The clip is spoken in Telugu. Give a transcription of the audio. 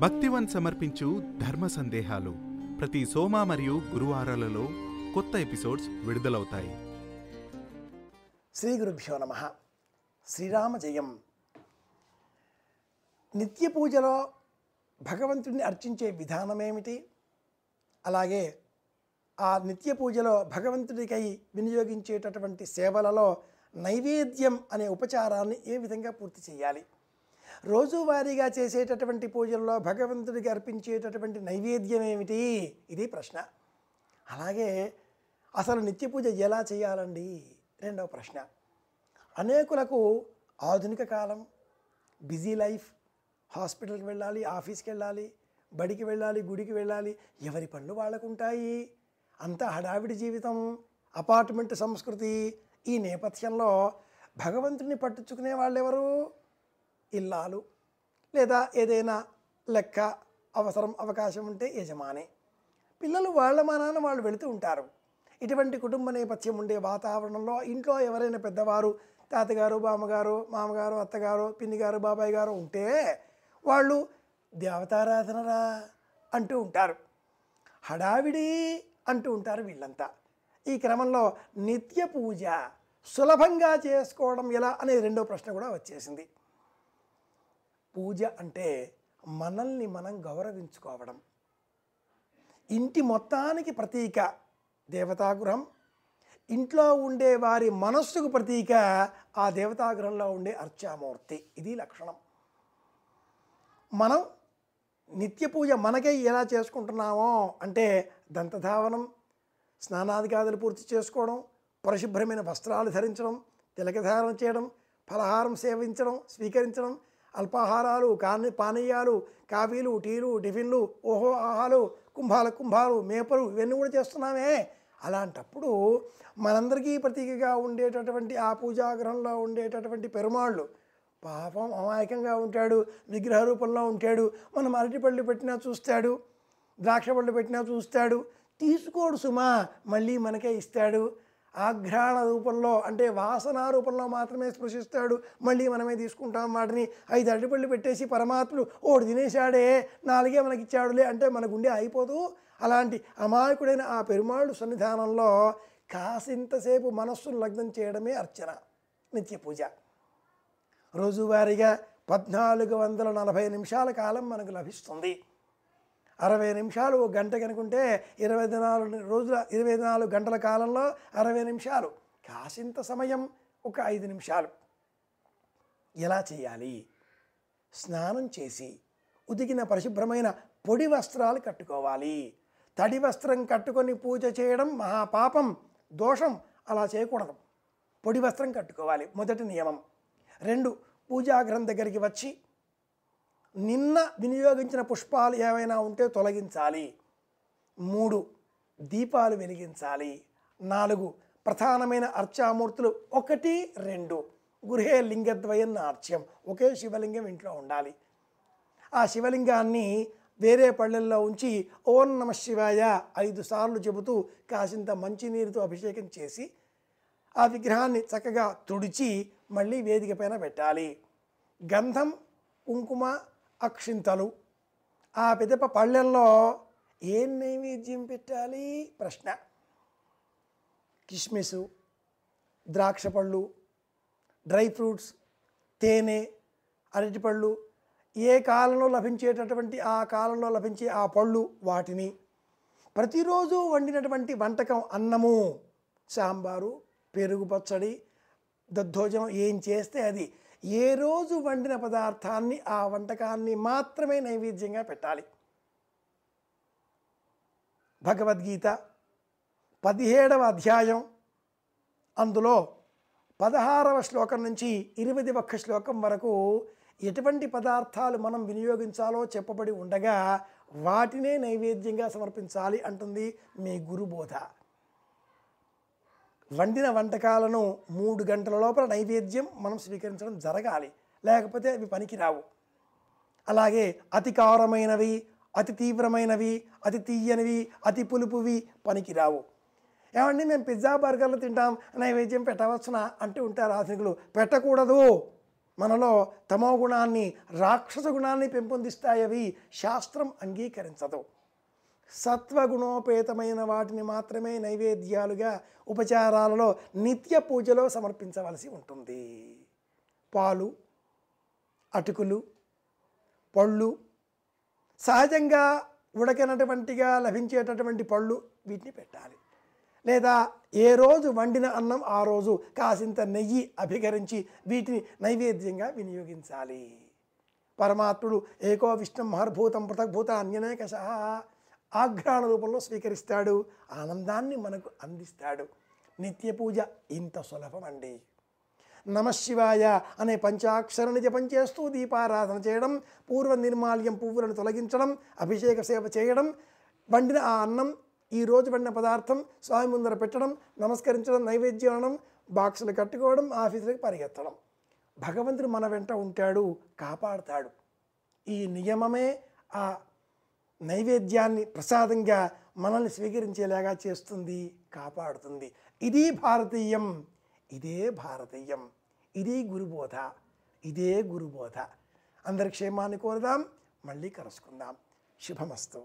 భక్తివన్ సమర్పించు ధర్మ సందేహాలు ప్రతి సోమ మరియు గురువారాలలో కొత్త ఎపిసోడ్స్ విడుదలవుతాయి. శ్రీ గురుభ్యో నమ. శ్రీరామ జయం. నిత్య పూజలో భగవంతుడిని అర్చించే విధానం ఏమిటి అలాగే ఆ నిత్య పూజలో భగవంతుడికై వినియోగించేటటువంటి సేవలలో నైవేద్యం అనే ఉపచారాన్ని ఏ విధంగా పూర్తి చేయాలి? రోజువారీగా చేసేటటువంటి పూజల్లో భగవంతుడికి అర్పించేటటువంటి నైవేద్యం ఏమిటి? ఇది ప్రశ్న. అలాగే అసలు నిత్య పూజ ఎలా చేయాలండి? రెండవ ప్రశ్న. అనేకులకు ఆధునిక కాలం బిజీ లైఫ్ హాస్పిటల్కి వెళ్ళాలి ఆఫీస్కి వెళ్ళాలి బడికి వెళ్ళాలి గుడికి వెళ్ళాలి ఎవరి పనులు వాళ్ళకు ఉంటాయి హడావిడి జీవితం అపార్ట్మెంట్ సంస్కృతి ఈ నేపథ్యంలో భగవంతుని పట్టించుకునే వాళ్ళెవరు? ఇల్లాలు లేదా ఏదైనా లెక్క అవసరం అవకాశం ఉంటే యజమాని. పిల్లలు వాళ్ళ మానాన వాళ్ళు వెళుతూ ఉంటారు. ఇటువంటి కుటుంబ నేపథ్యం ఉండే వాతావరణంలో ఇంట్లో ఎవరైనా పెద్దవారు తాతగారు బామ్మగారు మామగారు అత్తగారు పిన్నిగారు బాబాయ్ గారు ఉంటే వాళ్ళు దేవతారాధనరా అంటూ ఉంటారు. హడావిడి అంటూ ఉంటారు వీళ్ళంతా. ఈ క్రమంలో నిత్య పూజ సులభంగా చేసుకోవడం ఎలా అనే రెండో ప్రశ్న కూడా వచ్చేసింది. పూజ అంటే మనల్ని మనం గౌరవించుకోవడం. ఇంటి మొత్తానికి ప్రతీక దేవతాగృహం. ఇంట్లో ఉండే వారి మనస్సుకు ప్రతీక ఆ దేవతాగృహంలో ఉండే అర్చామూర్తి. ఇది లక్షణం. మనం నిత్య పూజ మనకే ఎలా చేసుకుంటున్నామో అంటే దంతధావనం స్నానాదికాదులు పూర్తి చేసుకోవడం పరిశుభ్రమైన వస్త్రాలు ధరించడం తిలకధారణ చేయడం ఫలహారం సేవించడం స్వీకరించడం అల్పాహారాలు కాని పానీయాలు కాఫీలు టీలు టిఫిన్లు ఓహో ఆహాలు కుంభాల కుంభాలు మేపలు ఇవన్నీ కూడా చేస్తున్నామే. అలాంటప్పుడు మనందరికీ ప్రతీకగా ఉండేటటువంటి ఆ పూజాగ్రహంలో ఉండేటటువంటి పెరుమాళ్ళు పాపం అమాయకంగా ఉంటాడు విగ్రహ రూపంలో ఉంటాడు మనం అరటిపళ్ళు పెట్టినా చూస్తాడు ద్రాక్ష పళ్ళు పెట్టినా చూస్తాడు తీసుకోడు సుమా మళ్ళీ మనకే ఇస్తాడు. ఆఘ్రాణ రూపంలో అంటే వాసన రూపంలో మాత్రమే స్పృశిస్తాడు. మళ్ళీ మనమే తీసుకుంటాం వాటిని. ఐదు అరటిపళ్ళు పెట్టేసి పరమాత్ముడు ఓడి తినేశాడే. నాలుగే మనకి ఇచ్చాడులే అంటే మన గుండె అయిపోదు అలాంటి అమాయకుడైన ఆ పెరుమాళ్ళు సన్నిధానంలో కాసింతసేపు మనస్సును లగ్నం చేయడమే అర్చన నిత్య పూజ. రోజువారీగా పద్నాలుగు వందల నలభై నిమిషాల కాలం మనకు లభిస్తుంది. అరవై నిమిషాలు ఓ గంట కనుకుంటే ఇరవై నాలుగు రోజుల ఇరవై నాలుగు గంటల కాలంలో అరవై నిమిషాలు. కాసింత సమయం ఒక ఐదు నిమిషాలు. ఎలా చేయాలి? స్నానం చేసి ఉతికిన పరిశుభ్రమైన పొడి వస్త్రాలు కట్టుకోవాలి. తడి వస్త్రం కట్టుకొని పూజ చేయడం మహాపాపం దోషం అలా చేయకూడదు. పొడి వస్త్రం కట్టుకోవాలి. మొదటి నియమం. రెండు పూజాగ్రహం దగ్గరికి వచ్చి నిన్న వినియోగించిన పుష్పాలు ఏవైనా ఉంటే తొలగించాలి. మూడు దీపాలు వెలిగించాలి. నాలుగు ప్రధానమైన అర్చామూర్తులు. ఒకటి రెండు. గృహే లింగద్వయం నార్చ్యం ఒకే శివలింగం ఇంట్లో ఉండాలి. ఆ శివలింగాన్ని వేరే పళ్ళెల్లో ఉంచి ఓం నమ శివాయ ఐదు సార్లు చెబుతూ కాసింత మంచినీరుతో అభిషేకం చేసి ఆ విగ్రహాన్ని చక్కగా తుడిచి మళ్ళీ వేదిక పైన పెట్టాలి. గంధం కుంకుమ అక్షింతలు. ఆ పిదప పళ్ళెల్లో ఏం నైవేద్యం పెట్టాలి? ప్రశ్న. కిస్మిస్ ద్రాక్ష పళ్ళు డ్రై ఫ్రూట్స్ తేనె అరటిపళ్ళు ఏ కాలంలో లభించేటటువంటి ఆ కాలంలో లభించే ఆ పళ్ళు వాటిని. ప్రతిరోజు వండినటువంటి వంటకం అన్నము సాంబారు పెరుగు పచ్చడి దద్దోజనం ఏం చేస్తే అది ఏ రోజు వండిన పదార్థాన్ని ఆ వంటకాన్ని మాత్రమే నైవేద్యంగా పెట్టాలి. భగవద్గీత పదిహేడవ అధ్యాయం. అందులో పదహారవ శ్లోకం నుంచి ఇరవై ఒక్క శ్లోకం వరకు ఎటువంటి పదార్థాలు మనం వినియోగించాలో చెప్పబడి ఉండగా వాటినే నైవేద్యంగా సమర్పించాలి అంటుంది మీ గురుబోధ. వండిన వంటకాలను మూడు గంటల లోపల నైవేద్యం మనం స్వీకరించడం జరగాలి. లేకపోతే అవి పనికిరావు అలాగే అతి కారమైనవి అతి తీవ్రమైనవి అతి తీయనివి అతి పులుపువి పనికిరావు ఏమండి మేము పిజ్జా బర్గర్లు తింటాం నైవేద్యం పెట్టవచ్చునా అంటూ ఉంటారు ఆధునికులు. పెట్టకూడదు. మనలో తమో గుణాన్ని రాక్షస గుణాన్ని పెంపొందిస్తాయవి. శాస్త్రం అంగీకరించదు. సత్వగుణోపేతమైన వాటిని మాత్రమే నైవేద్యాలుగా ఉపచారాలలో నిత్య పూజలో సమర్పించవలసి ఉంటుంది. పాలు అటుకులు పళ్ళు సహజంగా ఉడకనటువంటిగా లభించేటటువంటి పళ్ళు వీటిని పెట్టాలి. లేదా ఏ రోజు వండిన అన్నం ఆ రోజు కాసింత నెయ్యి అభికరించి వీటిని నైవేద్యంగా వినియోగించాలి. పరమాత్ముడు ఏకో విష్ణు మహర్భూతం పృథగ్భూత అన్యనేక సహా ఆఘ్రాణ రూపంలో స్వీకరిస్తాడు. ఆనందాన్ని మనకు అందిస్తాడు. నిత్య పూజ ఇంత సులభం అండి నమశివాయ అనే పంచాక్షరణ జపం చేస్తూ దీపారాధన చేయడం పూర్వ నిర్మాల్యం పువ్వులను తొలగించడం అభిషేక సేవ చేయడం వండిన ఆ అన్నం ఈ రోజు వండిన పదార్థం స్వామి ముందర పెట్టడం నమస్కరించడం నైవేద్యం అనడం బాక్సులు కట్టుకోవడం ఆఫీసులకు పరిగెత్తడం. భగవంతుడు మన వెంట ఉంటాడు కాపాడుతాడు. ఈ నియమమే ఆ నైవేద్యాన్ని ప్రసాదంగా మనల్ని స్వీకరించేలాగా చేస్తుంది కాపాడుతుంది. ఇది భారతీయం ఇదే భారతీయం ఇది గురుబోధ ఇదే గురుబోధ. అందరి క్షేమాన్ని కోరుదాం మళ్ళీ కలుసుకుందాం. శుభమస్తు.